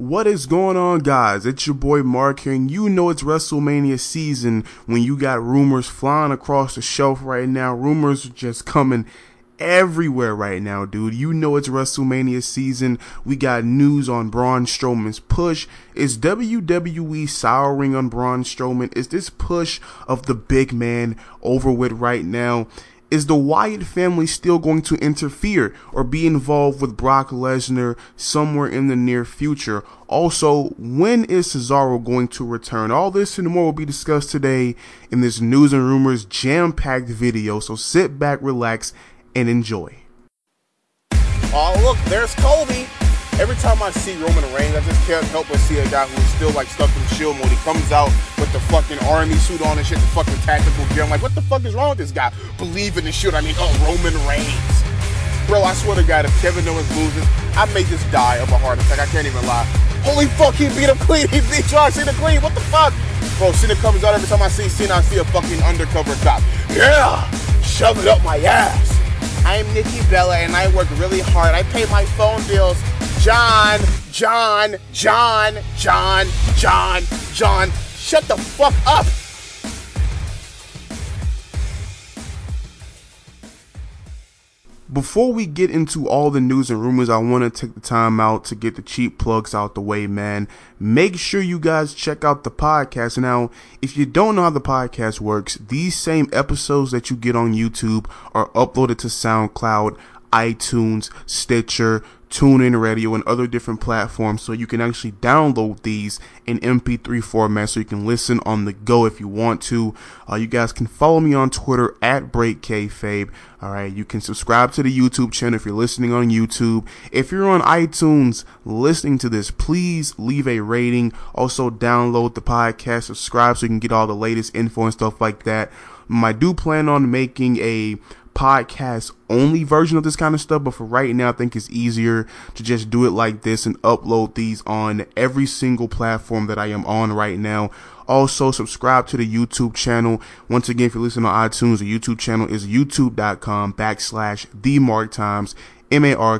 What is going on, guys? It's your boy Mark here, and you know it's WrestleMania season when you got rumors flying across the shelf right now. Rumors are just coming everywhere right now, dude. You know it's WrestleMania season. We got news on Braun Strowman's push. Is WWE souring on Braun Strowman? Is this push of the big man over with right now? Is the Wyatt family still going to interfere or be involved with Brock Lesnar somewhere in the near future? Also, when is Cesaro going to return? All this and more will be discussed today in this news and rumors jam packed video. So sit back, relax, and enjoy. Oh, look, there's Kobe. Every time I see Roman Reigns, I just can't help but see a guy who's still like stuck in shield mode. He comes out with the fucking army suit on and shit, the fucking tactical gear. I'm like, what the fuck is wrong with this guy? Believe in the shield. I mean, oh, Roman Reigns. Bro, I swear to God, if Kevin Owens loses, I may just die of a heart attack. I can't even lie. Holy fuck, he beat up clean. He beat John Cena clean. What the fuck? Bro, Cena comes out every time I see Cena, I see a fucking undercover cop. Yeah, shove it up my ass. I'm Nikki Bella and I work really hard. I pay my phone bills. John, John, John, John, John, John. Shut the fuck up. Before we get into all the news and rumors, I want to take the time out to get the cheap plugs out the way, man. Make sure you guys check out the podcast. Now, if you don't know how the podcast works, these same episodes that you get on YouTube are uploaded to SoundCloud, iTunes, Stitcher, TuneIn Radio, and other different platforms. So you can actually download these in MP3 format so you can listen on the go if you want to. Uh, you guys can follow me on Twitter at BreakKayfabe. All right, you can subscribe to the YouTube channel if you're listening on YouTube. If you're on iTunes listening to this, please leave a rating. Also, download the podcast, subscribe so you can get all the latest info and stuff like that. I do plan on making a podcast only version of this kind of stuff, but for right now, I think it's easier to just do it like this and upload these on every single platform that I am on right now. Also, subscribe to the YouTube channel. Once again, if you're listening on iTunes, the YouTube channel is youtube.com backslash the Marq Tymes. M-A-R-Q-T-Y-M-E-S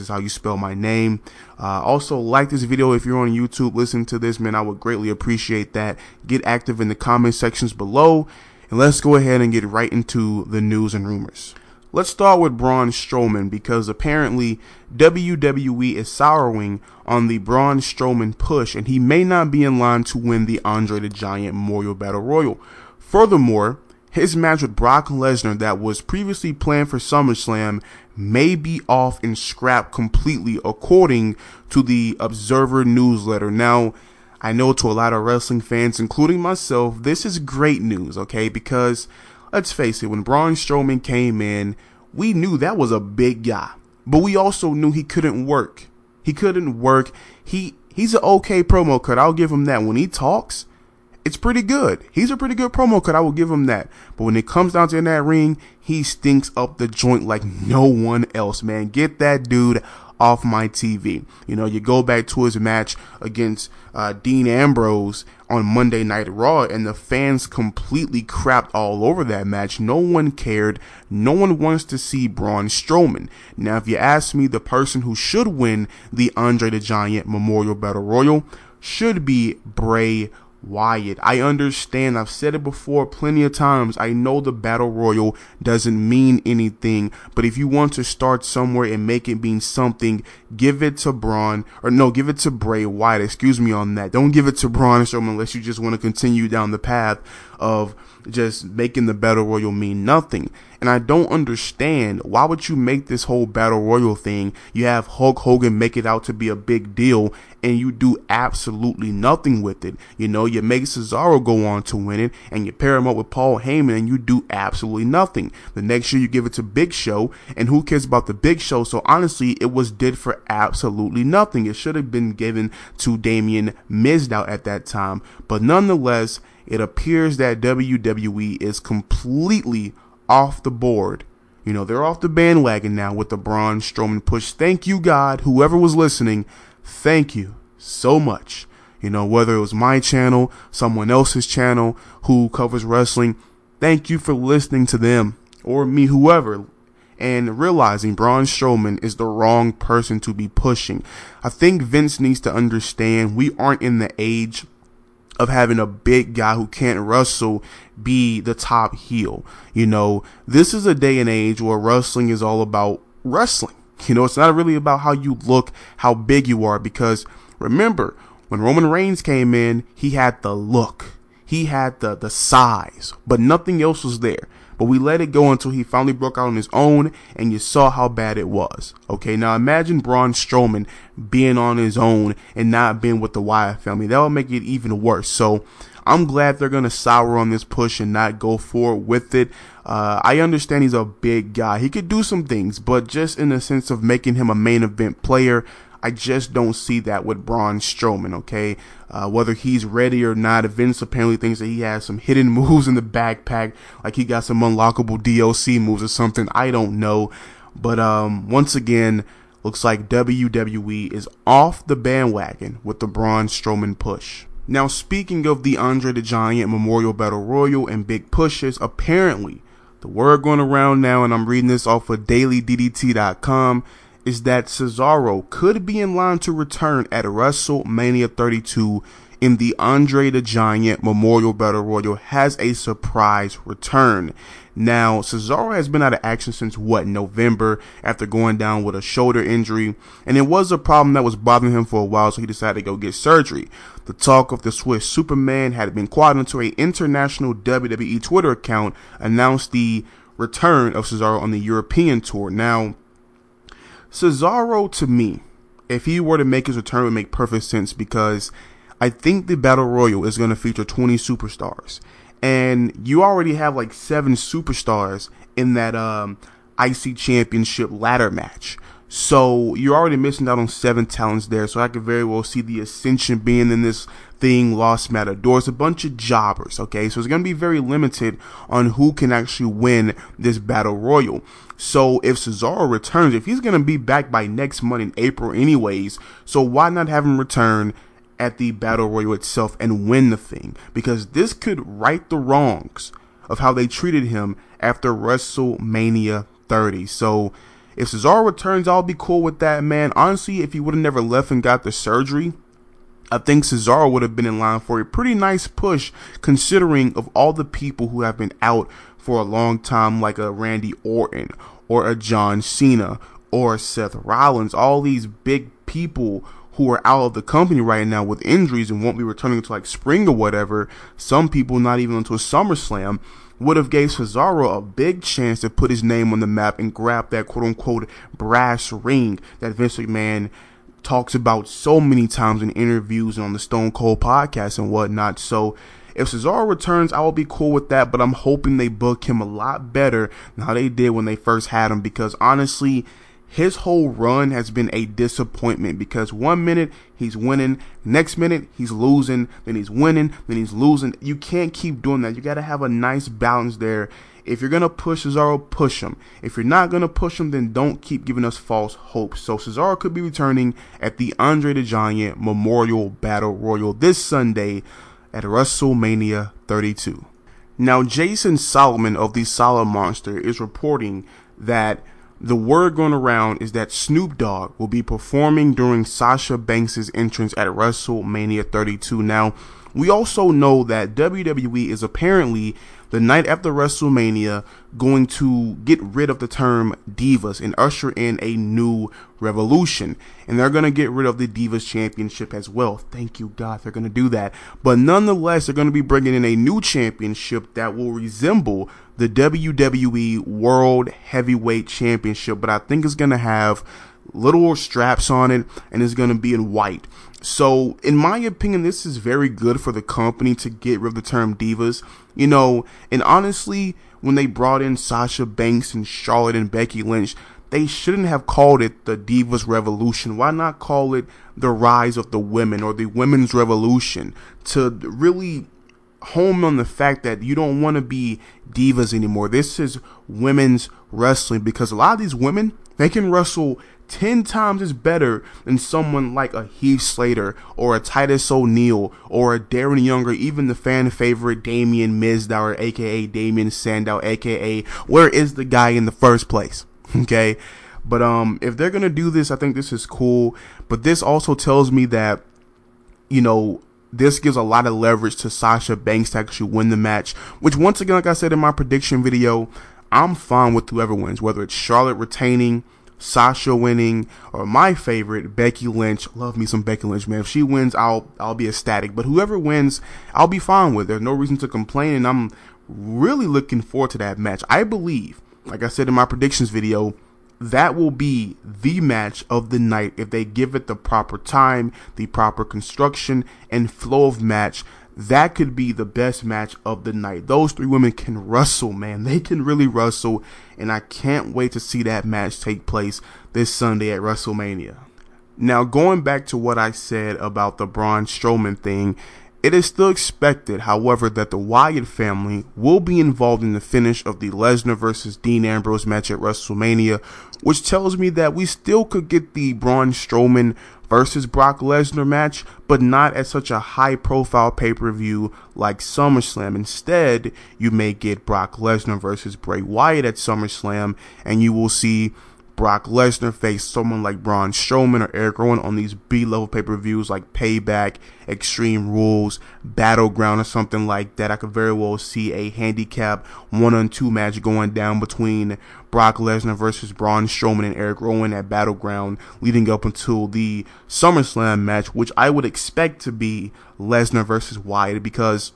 is how you spell my name. Uh, also, like this video if you're on YouTube. Listen to this, man. I would greatly appreciate that. Get active in the comment sections below. And let's go ahead and get right into the news and rumors. Let's start with Braun Strowman because apparently WWE is souring on the Braun Strowman push and he may not be in line to win the Andre the Giant Memorial Battle Royal. Furthermore, his match with Brock Lesnar that was previously planned for SummerSlam may be off and scrapped completely according to the Observer newsletter. Now, I know to a lot of wrestling fans, including myself, this is great news, okay? Because let's face it, when Braun Strowman came in, we knew that was a big guy, but we also knew he couldn't work. He couldn't work. He he's an okay promo cut. I'll give him that. When he talks, it's pretty good. He's a pretty good promo cut. I will give him that. But when it comes down to in that ring, he stinks up the joint like no one else, man. Get that dude off my TV. You know, you go back to his match against uh, Dean Ambrose on Monday Night Raw, and the fans completely crapped all over that match. No one cared. No one wants to see Braun Strowman. Now, if you ask me, the person who should win the Andre the Giant Memorial Battle Royal should be Bray Wyatt. I understand. I've said it before plenty of times. I know the battle royal doesn't mean anything, but if you want to start somewhere and make it mean something, give it to Braun or no, give it to Bray Wyatt. Excuse me on that. Don't give it to Braun Strowman unless you just want to continue down the path of just making the battle royal mean nothing. And I don't understand why would you make this whole battle royal thing? You have Hulk Hogan make it out to be a big deal and you do absolutely nothing with it. You know, you make Cesaro go on to win it and you pair him up with Paul Heyman and you do absolutely nothing. The next year you give it to Big Show and who cares about the Big Show? So honestly, it was did for absolutely nothing. It should have been given to Damien Mizdow at that time. But nonetheless, it appears that WWE is completely off the board. You know, they're off the bandwagon now with the Braun Strowman push. Thank you, God. Whoever was listening, thank you so much. You know, whether it was my channel, someone else's channel who covers wrestling, thank you for listening to them or me, whoever. and realizing Braun Strowman is the wrong person to be pushing. I think Vince needs to understand we aren't in the age of having a big guy who can't wrestle be the top heel. You know, this is a day and age where wrestling is all about wrestling. You know, it's not really about how you look, how big you are, because remember, when Roman Reigns came in, he had the look. He had the, the size, but nothing else was there. But we let it go until he finally broke out on his own and you saw how bad it was. Okay, now imagine Braun Strowman being on his own and not being with the Wyatt family. That would make it even worse. So I'm glad they're to sour on this push and not go forward with it. Uh, I understand he's a big guy. He could do some things, but just in the sense of making him a main event player, I just don't see that with Braun Strowman, okay? Uh, whether he's ready or not, Vince apparently thinks that he has some hidden moves in the backpack, like he got some unlockable DLC moves or something. I don't know. But um, once again, looks like WWE is off the bandwagon with the Braun Strowman push. Now, speaking of the Andre the Giant Memorial Battle Royal and big pushes, apparently, the word going around now, and I'm reading this off of DailyDDT.com, is that Cesaro could be in line to return at WrestleMania 32 in the Andre the Giant Memorial Battle Royal has a surprise return. Now, Cesaro has been out of action since what, November after going down with a shoulder injury, and it was a problem that was bothering him for a while, so he decided to go get surgery. The talk of the Swiss Superman had been quoted into an international WWE Twitter account announced the return of Cesaro on the European tour. Now, Cesaro, to me, if he were to make his return, would make perfect sense because I think the Battle Royal is going to feature 20 superstars. And you already have like seven superstars in that um, IC Championship ladder match. So you're already missing out on seven talents there. So I could very well see the Ascension being in this thing, Los Matadores, a bunch of jobbers. Okay, so it's going to be very limited on who can actually win this battle royal. So if Cesaro returns, if he's going to be back by next month in April, anyways, so why not have him return? At the battle royal itself and win the thing because this could right the wrongs of how they treated him after WrestleMania 30. So if Cesaro returns, I'll be cool with that, man. Honestly, if he would have never left and got the surgery, I think Cesaro would have been in line for a pretty nice push considering of all the people who have been out for a long time, like a Randy Orton or a John Cena or Seth Rollins, all these big people who are out of the company right now with injuries and won't be returning until like spring or whatever. Some people not even until SummerSlam would have gave Cesaro a big chance to put his name on the map and grab that quote unquote brass ring that Vince McMahon talks about so many times in interviews and on the Stone Cold podcast and whatnot. So if Cesaro returns, I will be cool with that, but I'm hoping they book him a lot better than how they did when they first had him because honestly, his whole run has been a disappointment because one minute he's winning, next minute he's losing, then he's winning, then he's losing. You can't keep doing that. You got to have a nice balance there. If you're going to push Cesaro, push him. If you're not going to push him, then don't keep giving us false hopes. So Cesaro could be returning at the Andre the Giant Memorial Battle Royal this Sunday at WrestleMania 32. Now, Jason Solomon of the Solid Monster is reporting that the word going around is that Snoop Dogg will be performing during Sasha Banks' entrance at WrestleMania 32. Now, we also know that WWE is apparently the night after WrestleMania going to get rid of the term divas and usher in a new revolution. And they're going to get rid of the Divas Championship as well. Thank you, God, they're going to do that. But nonetheless, they're going to be bringing in a new championship that will resemble the WWE World Heavyweight Championship, but I think it's going to have little straps on it and it's going to be in white. So, in my opinion, this is very good for the company to get rid of the term divas. You know, and honestly, when they brought in Sasha Banks and Charlotte and Becky Lynch, they shouldn't have called it the Divas Revolution. Why not call it the Rise of the Women or the Women's Revolution to really home on the fact that you don't want to be divas anymore. This is women's wrestling because a lot of these women, they can wrestle 10 times as better than someone like a Heath Slater or a Titus O'Neil or a Darren Younger, even the fan favorite Damien Mizdow, aka Damien Sandow, aka where is the guy in the first place? Okay. But um, if they're gonna do this, I think this is cool. But this also tells me that, you know, this gives a lot of leverage to Sasha Banks to actually win the match. Which once again, like I said in my prediction video, I'm fine with whoever wins, whether it's Charlotte retaining, Sasha winning, or my favorite, Becky Lynch. Love me some Becky Lynch, man. If she wins, I'll I'll be ecstatic. But whoever wins, I'll be fine with. There's no reason to complain, and I'm really looking forward to that match. I believe, like I said in my predictions video, that will be the match of the night if they give it the proper time, the proper construction, and flow of match. That could be the best match of the night. Those three women can wrestle, man. They can really wrestle, and I can't wait to see that match take place this Sunday at WrestleMania. Now, going back to what I said about the Braun Strowman thing, it is still expected, however, that the Wyatt family will be involved in the finish of the Lesnar versus Dean Ambrose match at WrestleMania, which tells me that we still could get the Braun Strowman versus Brock Lesnar match, but not at such a high profile pay per view like SummerSlam. Instead, you may get Brock Lesnar versus Bray Wyatt at SummerSlam, and you will see Brock Lesnar face someone like Braun Strowman or Eric Rowan on these B level pay per views like Payback, Extreme Rules, Battleground, or something like that. I could very well see a handicap one on two match going down between Brock Lesnar versus Braun Strowman and Eric Rowan at Battleground, leading up until the SummerSlam match, which I would expect to be Lesnar versus Wyatt because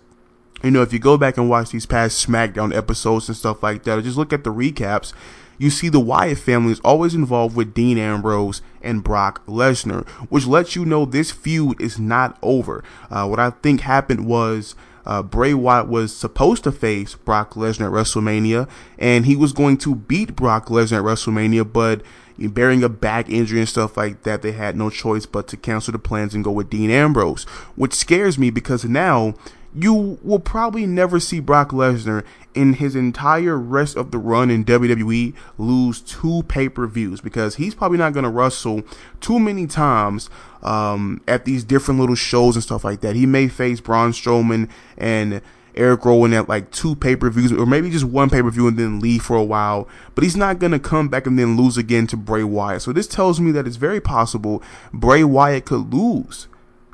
you know, if you go back and watch these past SmackDown episodes and stuff like that, or just look at the recaps, you see the Wyatt family is always involved with Dean Ambrose and Brock Lesnar, which lets you know this feud is not over. Uh, what I think happened was uh, Bray Wyatt was supposed to face Brock Lesnar at WrestleMania, and he was going to beat Brock Lesnar at WrestleMania, but bearing a back injury and stuff like that, they had no choice but to cancel the plans and go with Dean Ambrose, which scares me because now you will probably never see Brock Lesnar in his entire rest of the run in WWE lose two pay per views because he's probably not going to wrestle too many times um, at these different little shows and stuff like that. He may face Braun Strowman and Eric Rowan at like two pay per views or maybe just one pay per view and then leave for a while. But he's not going to come back and then lose again to Bray Wyatt. So this tells me that it's very possible Bray Wyatt could lose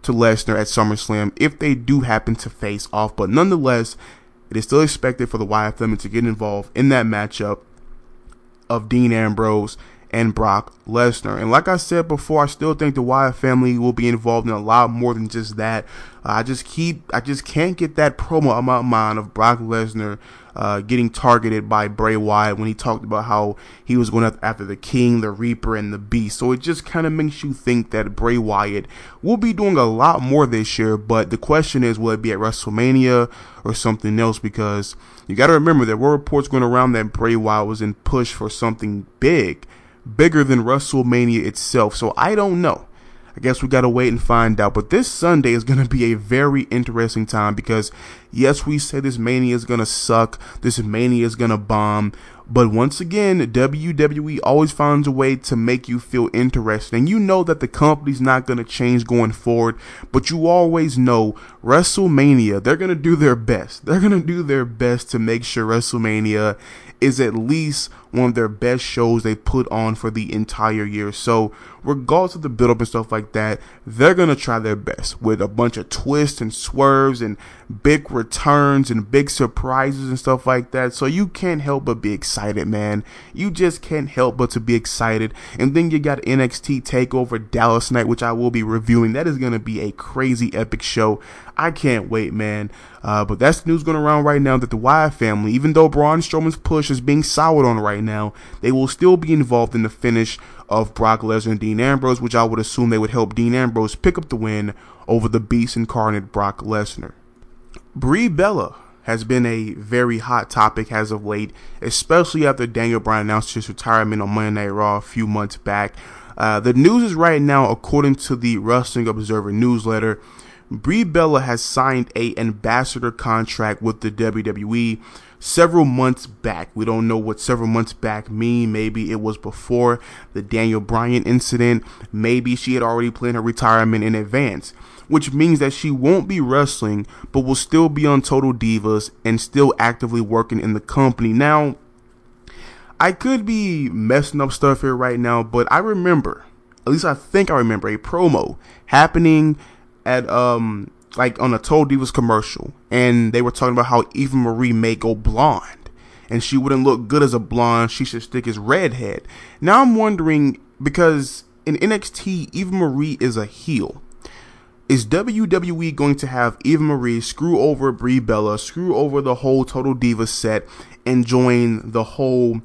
to Lesnar at SummerSlam if they do happen to face off. But nonetheless, it is still expected for the Wyatt family to get involved in that matchup of Dean Ambrose and Brock Lesnar. And like I said before, I still think the Wyatt family will be involved in a lot more than just that. Uh, I just keep, I just can't get that promo out of my mind of Brock Lesnar uh, getting targeted by Bray Wyatt when he talked about how he was going after the King, the Reaper, and the Beast. So it just kind of makes you think that Bray Wyatt will be doing a lot more this year. But the question is, will it be at WrestleMania or something else? Because you got to remember there were reports going around that Bray Wyatt was in push for something big, bigger than WrestleMania itself. So I don't know. I guess we gotta wait and find out. But this Sunday is gonna be a very interesting time because yes, we say this mania is gonna suck, this mania is gonna bomb, but once again, WWE always finds a way to make you feel interested. And you know that the company's not going to change going forward, but you always know WrestleMania, they're going to do their best. They're going to do their best to make sure WrestleMania is at least one of their best shows they put on for the entire year. So, regardless of the build up and stuff like that, they're going to try their best with a bunch of twists and swerves and big returns and big surprises and stuff like that. So, you can't help but be excited, man. You just can't help but to be excited. And then you got NXT TakeOver Dallas Night, which I will be reviewing. That is going to be a crazy epic show. I can't wait, man. Uh, but that's the news going around right now that the Wyatt family, even though Braun Strowman's push is being soured on right now, they will still be involved in the finish of Brock Lesnar and Dean Ambrose, which I would assume they would help Dean Ambrose pick up the win over the beast incarnate Brock Lesnar. Brie Bella has been a very hot topic as of late, especially after Daniel Bryan announced his retirement on Monday Night Raw a few months back. Uh, the news is right now, according to the Wrestling Observer newsletter, Brie Bella has signed a ambassador contract with the WWE several months back. We don't know what several months back mean. Maybe it was before the Daniel Bryan incident. Maybe she had already planned her retirement in advance, which means that she won't be wrestling, but will still be on Total Divas and still actively working in the company. Now, I could be messing up stuff here right now, but I remember, at least I think I remember a promo happening at um like on a Total Divas commercial, and they were talking about how Eva Marie may go blonde, and she wouldn't look good as a blonde. She should stick as redhead. Now I'm wondering because in NXT, Eva Marie is a heel. Is WWE going to have Eva Marie screw over Brie Bella, screw over the whole Total Divas set, and join the whole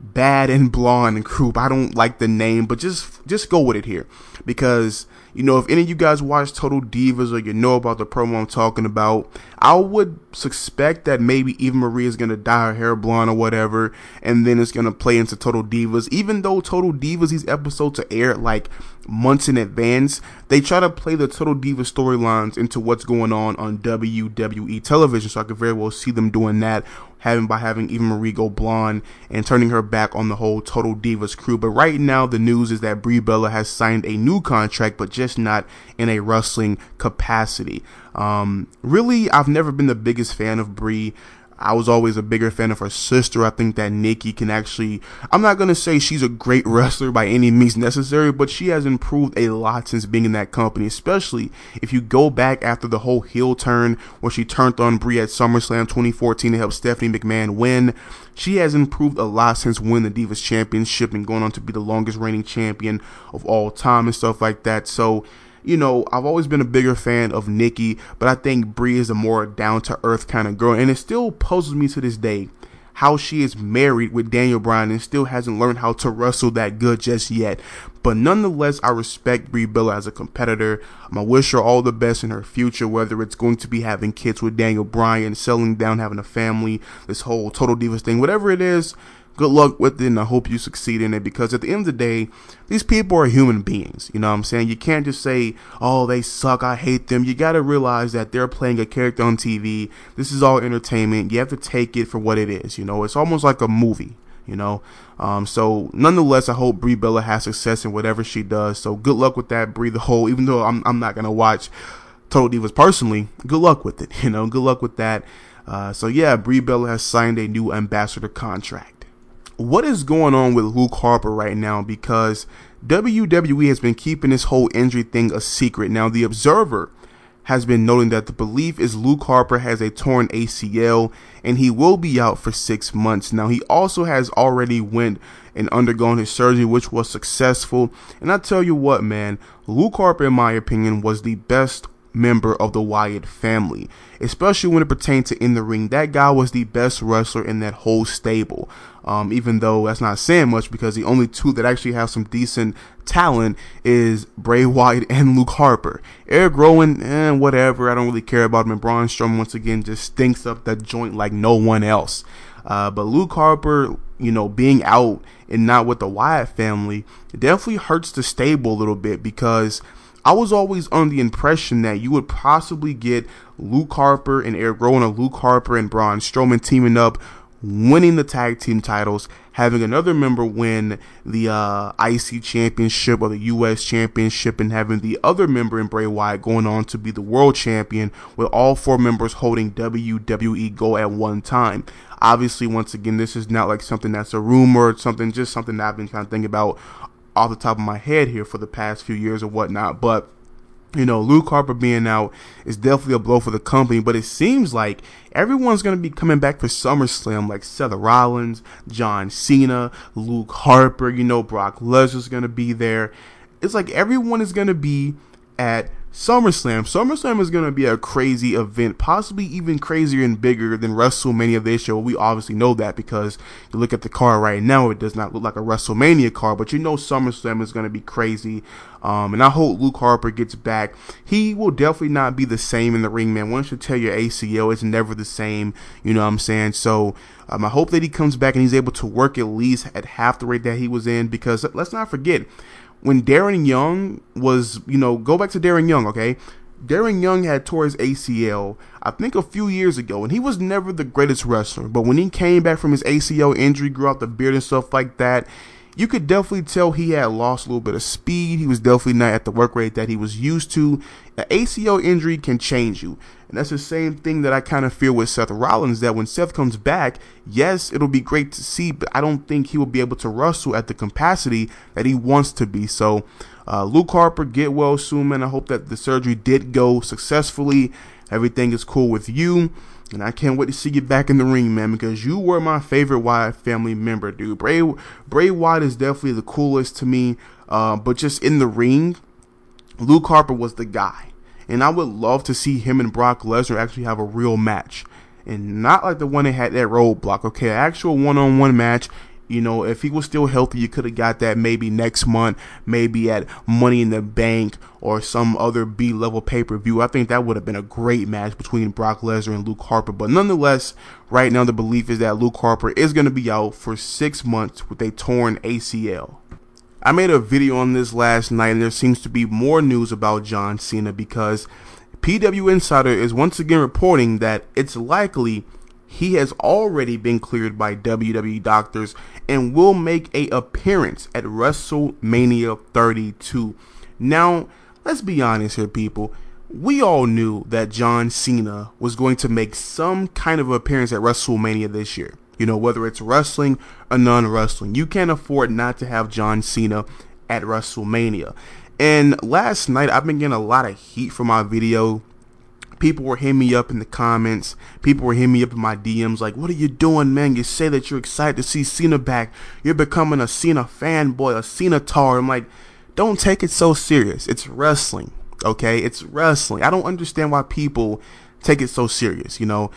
bad and blonde group? I don't like the name, but just just go with it here because you know, if any of you guys watch Total Divas or you know about the promo I'm talking about, I would suspect that maybe Eva Marie is to dye her hair blonde or whatever, and then it's to play into Total Divas. Even though Total Divas, these episodes are aired like months in advance, they try to play the Total Divas storylines into what's going on on WWE television. So I could very well see them doing that having by having Eva Marie go blonde and turning her back on the whole Total Divas crew. But right now, the news is that Brie Bella has signed a new contract, but just not in a wrestling capacity. Um, really, I've never been the biggest fan of Brie. I was always a bigger fan of her sister. I think that Nikki can actually, I'm not going to say she's a great wrestler by any means necessary, but she has improved a lot since being in that company, especially if you go back after the whole heel turn where she turned on Brie at SummerSlam 2014 to help Stephanie McMahon win. She has improved a lot since winning the Divas Championship and going on to be the longest reigning champion of all time and stuff like that. So, you know, I've always been a bigger fan of Nikki, but I think Brie is a more down to earth kind of girl. And it still puzzles me to this day how she is married with Daniel Bryan and still hasn't learned how to wrestle that good just yet. But nonetheless, I respect Brie Bella as a competitor. I wish her all the best in her future, whether it's going to be having kids with Daniel Bryan, settling down, having a family, this whole Total Divas thing, whatever it is good luck with it and I hope you succeed in it because at the end of the day, these people are human beings. You know what I'm saying? You can't just say, oh, they suck, I hate them. You gotta realize that they're playing a character on TV. This is all entertainment. You have to take it for what it is. You know, it's almost like a movie. You know, um, so nonetheless, I hope Brie Bella has success in whatever she does. So good luck with that, Brie the whole. Even though I'm I'm not gonna watch Total Divas personally, good luck with it. You know, good luck with that. Uh, so yeah, Brie Bella has signed a new ambassador contract what is going on with Luke Harper right now because WWE has been keeping this whole injury thing a secret. Now, The Observer has been noting that the belief is Luke Harper has a torn ACL and he will be out for six months. Now, he also has already went and undergone his surgery, which was successful. And I tell you what, man, Luke Harper, in my opinion, was the best member of the Wyatt family, especially when it pertained to in the ring. That guy was the best wrestler in that whole stable. Um, even though that's not saying much because the only two that actually have some decent talent is Bray Wyatt and Luke Harper. Eric Rowan, eh, whatever. I don't really care about him. And Braun Strowman once again just stinks up that joint like no one else. Uh, but Luke Harper, you know, being out and not with the Wyatt family, definitely hurts the stable a little bit because I was always under the impression that you would possibly get Luke Harper and Eric Rowan or Luke Harper and Braun Strowman teaming up, winning the tag team titles, having another member win the uh, IC championship or the US championship, and having the other member in Bray Wyatt going on to be the world champion, with all four members holding WWE Go at one time. Obviously, once again, this is not like something that's a rumor, it's something just something that I've been kind of thinking about off the top of my head here for the past few years or whatnot. But you know, Luke Harper being out is definitely a blow for the company, but it seems like everyone's going to be coming back for SummerSlam, like Seth Rollins, John Cena, Luke Harper, you know, Brock Lesnar's going to be there. It's like everyone is going to be at SummerSlam. SummerSlam is going to be a crazy event, possibly even crazier and bigger than WrestleMania this year. We obviously know that because you look at the car right now, it does not look like a WrestleMania car, but you know SummerSlam is going to be crazy. Um, and I hope Luke Harper gets back. He will definitely not be the same in the ring, man. Once you tear your ACL, it's never the same. You know what I'm saying? So um, I hope that he comes back and he's able to work at least at half the rate that he was in because let's not forget when Darren Young was, you know, go back to Darren Young, okay? Darren Young had tore his ACL, I think a few years ago, and he was never the greatest wrestler. But when he came back from his ACL injury, grew out the beard and stuff like that, you could definitely tell he had lost a little bit of speed. He was definitely not at the work rate that he was used to. An ACL injury can change you. And that's the same thing that I kind of feel with Seth Rollins that when Seth comes back, yes, it'll be great to see, but I don't think he will be able to wrestle at the capacity that he wants to be. So, uh, Luke Harper, get well soon, man. I hope that the surgery did go successfully. Everything is cool with you. And I can't wait to see you back in the ring, man, because you were my favorite Wyatt family member, dude. Bray Bray Wyatt is definitely the coolest to me. Uh, but just in the ring, Luke Harper was the guy. And I would love to see him and Brock Lesnar actually have a real match. And not like the one that had that roadblock, okay? Actual one on one match you know, if he was still healthy, you could have got that maybe next month, maybe at Money in the Bank or some other B level pay per view. I think that would have been a great match between Brock Lesnar and Luke Harper. But nonetheless, right now the belief is that Luke Harper is going to be out for six months with a torn ACL. I made a video on this last night, and there seems to be more news about John Cena because PW Insider is once again reporting that it's likely he has already been cleared by WWE doctors and will make a appearance at WrestleMania 32. Now, let's be honest here, people. We all knew that John Cena was going to make some kind of appearance at WrestleMania this year. You know, whether it's wrestling or non wrestling, you can't afford not to have John Cena at WrestleMania. And last night, I've been getting a lot of heat for my video people were hitting me up in the comments. People were hitting me up in my DMs like, what are you doing, man? You say that you're excited to see Cena back. You're becoming a Cena fanboy, a Cena tar. I'm like, don't take it so serious. It's wrestling, okay? It's wrestling. I don't understand why people take it so serious, you know?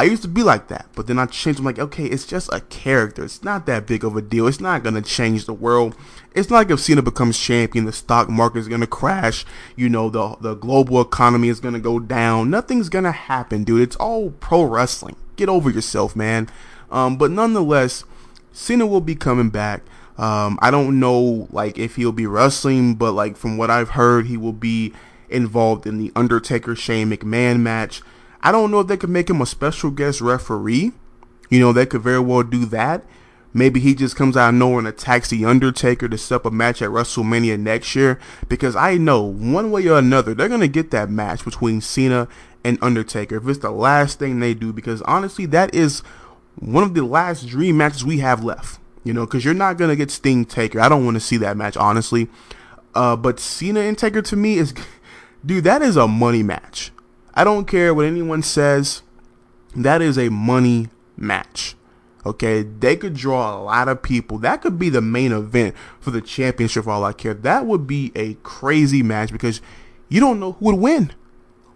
I used to be like that, but then I changed. I'm like, okay, it's just a character. It's not that big of a deal. It's not gonna change the world. It's not like if Cena becomes champion, the stock market is gonna crash. You know, the the global economy is gonna go down. Nothing's gonna happen, dude. It's all pro wrestling. Get over yourself, man. Um, but nonetheless, Cena will be coming back. Um, I don't know like if he'll be wrestling, but like from what I've heard, he will be involved in the Undertaker Shane McMahon match. I don't know if they could make him a special guest referee. You know, they could very well do that. Maybe he just comes out of nowhere and attacks the Undertaker to set up a match at WrestleMania next year. Because I know one way or another they're gonna get that match between Cena and Undertaker if it's the last thing they do. Because honestly, that is one of the last dream matches we have left. You know, because you're not gonna get Sting Taker. I don't want to see that match honestly. Uh, but Cena and Taker to me is, dude, that is a money match. I don't care what anyone says. That is a money match. Okay, they could draw a lot of people. That could be the main event for the championship for all I care. That would be a crazy match because you don't know who would win.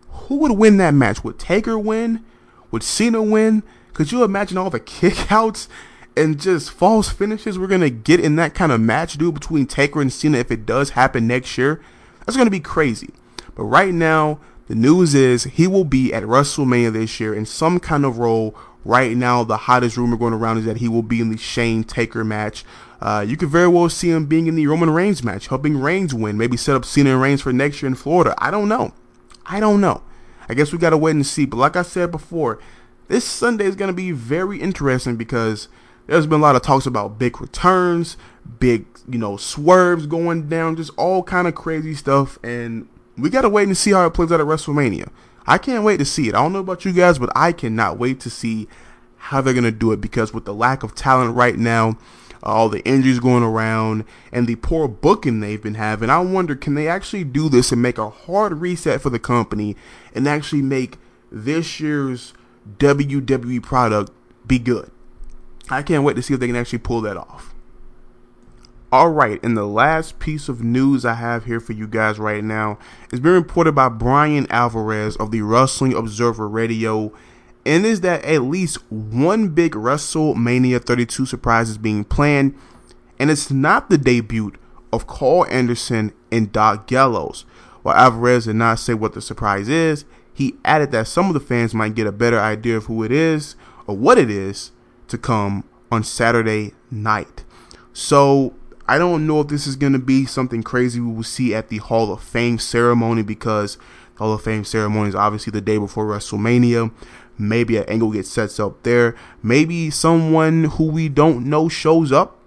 Who would win that match? Would Taker win? Would Cena win? Could you imagine all the kickouts and just false finishes we're gonna get in that kind of match, dude, between Taker and Cena if it does happen next year? That's gonna be crazy. But right now, the news is he will be at WrestleMania this year in some kind of role. Right now, the hottest rumor going around is that he will be in the Shane Taker match. Uh, you could very well see him being in the Roman Reigns match, helping Reigns win. Maybe set up Cena and Reigns for next year in Florida. I don't know. I don't know. I guess we gotta wait and see. But like I said before, this Sunday is gonna be very interesting because there's been a lot of talks about big returns, big you know swerves going down, just all kind of crazy stuff. And we gotta wait and see how it plays out at WrestleMania. I can't wait to see it. I don't know about you guys, but I cannot wait to see how they're gonna do it because with the lack of talent right now, all the injuries going around, and the poor booking they've been having, I wonder can they actually do this and make a hard reset for the company and actually make this year's WWE product be good. I can't wait to see if they can actually pull that off. All right, and the last piece of news I have here for you guys right now is being reported by Bryan Alvarez of the Wrestling Observer Radio, and is that at least one big WrestleMania 32 surprise is being planned, and it's not the debut of Karl Anderson and Doc Gallows. While Alvarez did not say what the surprise is, he added that some of the fans might get a better idea of who it is or what it is to come on Saturday night. So I don't know if this is going to be something crazy we will see at the Hall of Fame ceremony because the Hall of Fame ceremony is obviously the day before WrestleMania. Maybe an angle gets set up there. Maybe someone who we don't know shows up.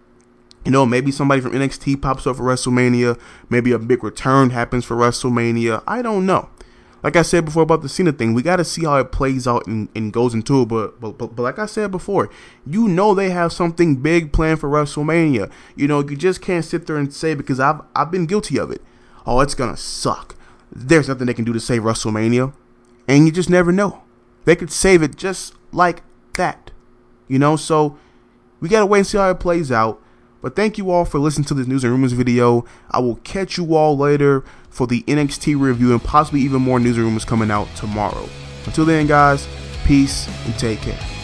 You know, maybe somebody from NXT pops up for WrestleMania. Maybe a big return happens for WrestleMania. I don't know. Like I said before about the Cena thing, we got to see how it plays out and, and goes into it. But, but but but like I said before, you know they have something big planned for WrestleMania. You know, you just can't sit there and say because I've I've been guilty of it. Oh, it's gonna suck. There's nothing they can do to save WrestleMania, and you just never know. They could save it just like that. You know, so we gotta wait and see how it plays out. But thank you all for listening to this news and rumors video. I will catch you all later for the NXT review and possibly even more news rumors coming out tomorrow. Until then, guys, peace and take care.